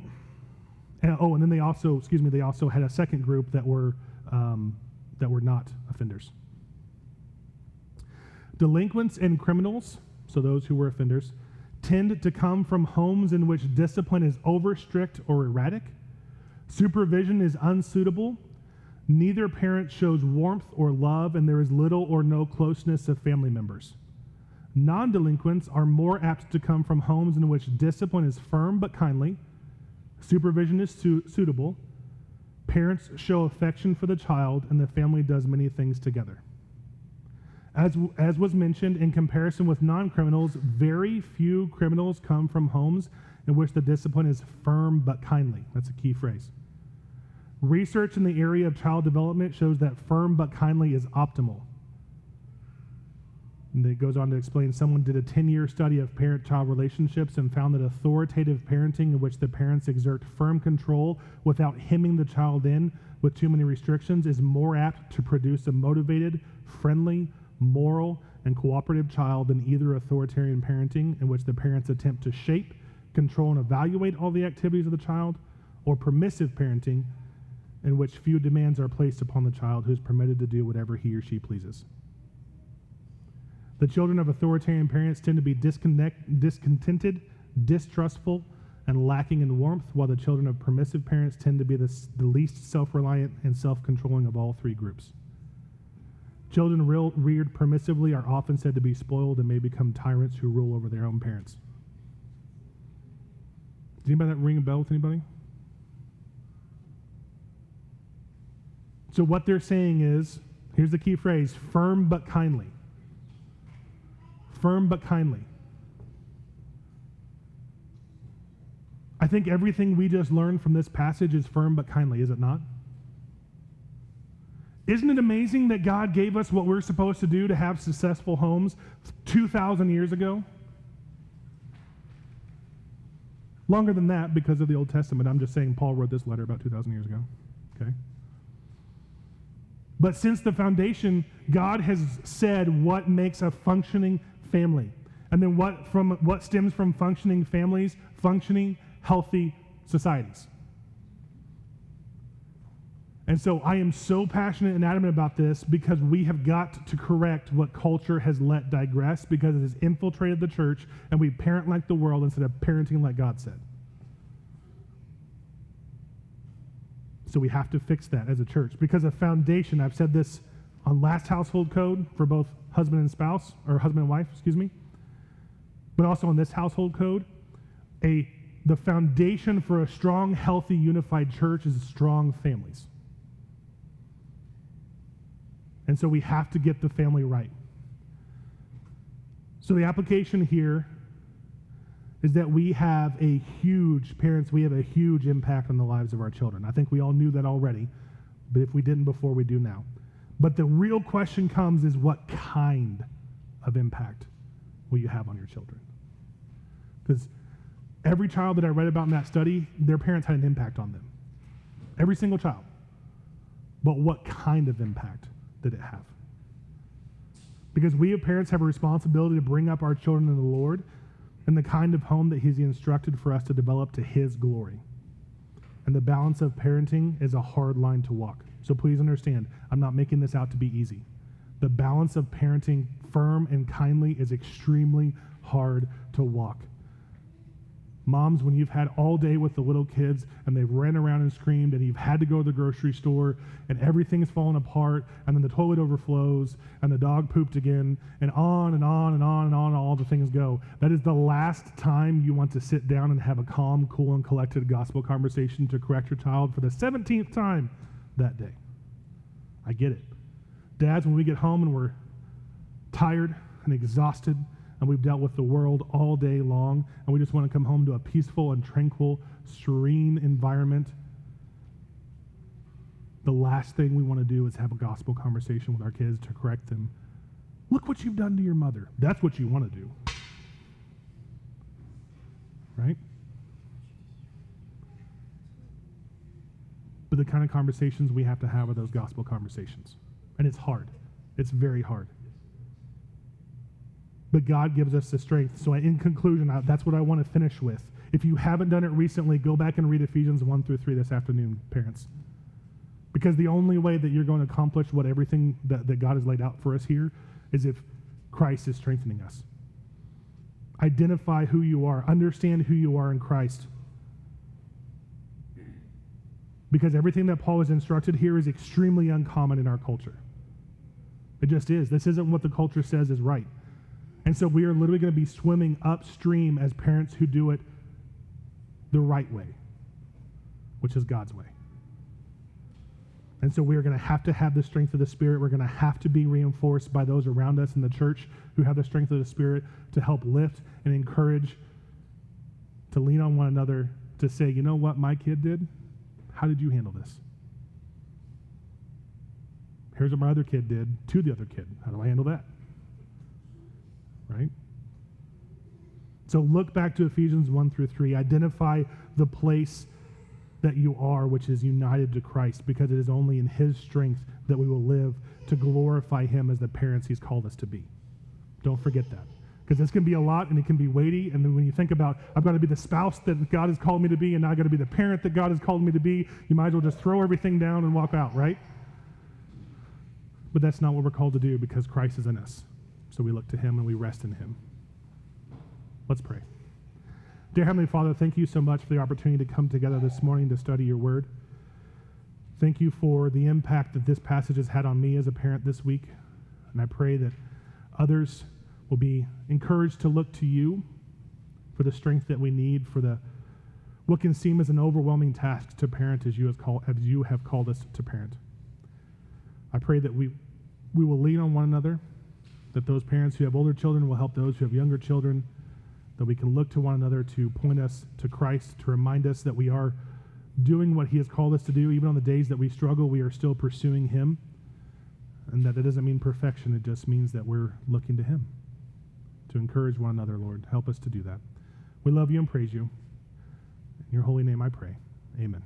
and, oh, and then they also, excuse me, they also had a second group that were um, that were not offenders. Delinquents and criminals, so those who were offenders, tend to come from homes in which discipline is over strict or erratic Supervision is unsuitable. Neither parent shows warmth or love, and there is little or no closeness of family members. Non delinquents are more apt to come from homes in which discipline is firm but kindly, supervision is su- suitable, Parents show affection for the child, and the family does many things together. As, as was mentioned, in comparison with non criminals, very few criminals come from homes in which the discipline is firm but kindly. That's a key phrase. Research in the area of child development shows that firm but kindly is optimal. And it goes on to explain someone did a 10 year study of parent child relationships and found that authoritative parenting, in which the parents exert firm control without hemming the child in with too many restrictions, is more apt to produce a motivated, friendly, moral, and cooperative child than either authoritarian parenting, in which the parents attempt to shape, control, and evaluate all the activities of the child, or permissive parenting, in which few demands are placed upon the child who is permitted to do whatever he or she pleases. The children of authoritarian parents tend to be discontented, distrustful, and lacking in warmth, while the children of permissive parents tend to be the, the least self reliant and self controlling of all three groups. Children reared permissively are often said to be spoiled and may become tyrants who rule over their own parents. Does anybody that ring a bell with anybody? So, what they're saying is here's the key phrase firm but kindly firm but kindly. I think everything we just learned from this passage is firm but kindly, is it not? Isn't it amazing that God gave us what we're supposed to do to have successful homes 2,000 years ago? Longer than that because of the Old Testament. I'm just saying Paul wrote this letter about 2,000 years ago. Okay? But since the foundation, God has said what makes a functioning family. And then what from what stems from functioning families, functioning healthy societies. And so I am so passionate and adamant about this because we have got to correct what culture has let digress because it has infiltrated the church and we parent like the world instead of parenting like God said. So we have to fix that as a church because a foundation, I've said this on last household code for both husband and spouse, or husband and wife, excuse me, but also on this household code, a the foundation for a strong, healthy, unified church is strong families. And so we have to get the family right. So the application here is that we have a huge, parents, we have a huge impact on the lives of our children. I think we all knew that already, but if we didn't before, we do now. But the real question comes is what kind of impact will you have on your children? Because every child that I read about in that study, their parents had an impact on them. Every single child. But what kind of impact did it have? Because we as parents have a responsibility to bring up our children in the Lord and the kind of home that He's instructed for us to develop to His glory. And the balance of parenting is a hard line to walk. So please understand, I'm not making this out to be easy. The balance of parenting firm and kindly is extremely hard to walk. Moms, when you've had all day with the little kids and they've ran around and screamed, and you've had to go to the grocery store and everything's fallen apart, and then the toilet overflows and the dog pooped again, and on and on and on and on, all the things go. That is the last time you want to sit down and have a calm, cool, and collected gospel conversation to correct your child for the 17th time that day. I get it. Dads, when we get home and we're tired and exhausted, and we've dealt with the world all day long, and we just want to come home to a peaceful and tranquil, serene environment. The last thing we want to do is have a gospel conversation with our kids to correct them. Look what you've done to your mother. That's what you want to do. Right? But the kind of conversations we have to have are those gospel conversations. And it's hard. It's very hard but God gives us the strength. So, in conclusion, that's what I want to finish with. If you haven't done it recently, go back and read Ephesians 1 through 3 this afternoon, parents. Because the only way that you're going to accomplish what everything that, that God has laid out for us here is if Christ is strengthening us. Identify who you are, understand who you are in Christ. Because everything that Paul has instructed here is extremely uncommon in our culture. It just is. This isn't what the culture says is right. And so we are literally going to be swimming upstream as parents who do it the right way, which is God's way. And so we are going to have to have the strength of the Spirit. We're going to have to be reinforced by those around us in the church who have the strength of the Spirit to help lift and encourage, to lean on one another, to say, you know what my kid did? How did you handle this? Here's what my other kid did to the other kid. How do I handle that? Right? So look back to Ephesians 1 through 3. Identify the place that you are, which is united to Christ, because it is only in His strength that we will live to glorify Him as the parents He's called us to be. Don't forget that. Because this can be a lot and it can be weighty. And then when you think about, I've got to be the spouse that God has called me to be, and now I've got to be the parent that God has called me to be, you might as well just throw everything down and walk out, right? But that's not what we're called to do because Christ is in us. So we look to Him and we rest in Him. Let's pray. Dear Heavenly Father, thank you so much for the opportunity to come together this morning to study your word. Thank you for the impact that this passage has had on me as a parent this week. And I pray that others will be encouraged to look to you for the strength that we need for the what can seem as an overwhelming task to parent as you, have called, as you have called us to parent. I pray that we, we will lean on one another, that those parents who have older children will help those who have younger children, that we can look to one another to point us to Christ, to remind us that we are doing what He has called us to do. Even on the days that we struggle, we are still pursuing Him. And that it doesn't mean perfection, it just means that we're looking to Him to encourage one another, Lord. Help us to do that. We love you and praise you. In your holy name I pray. Amen.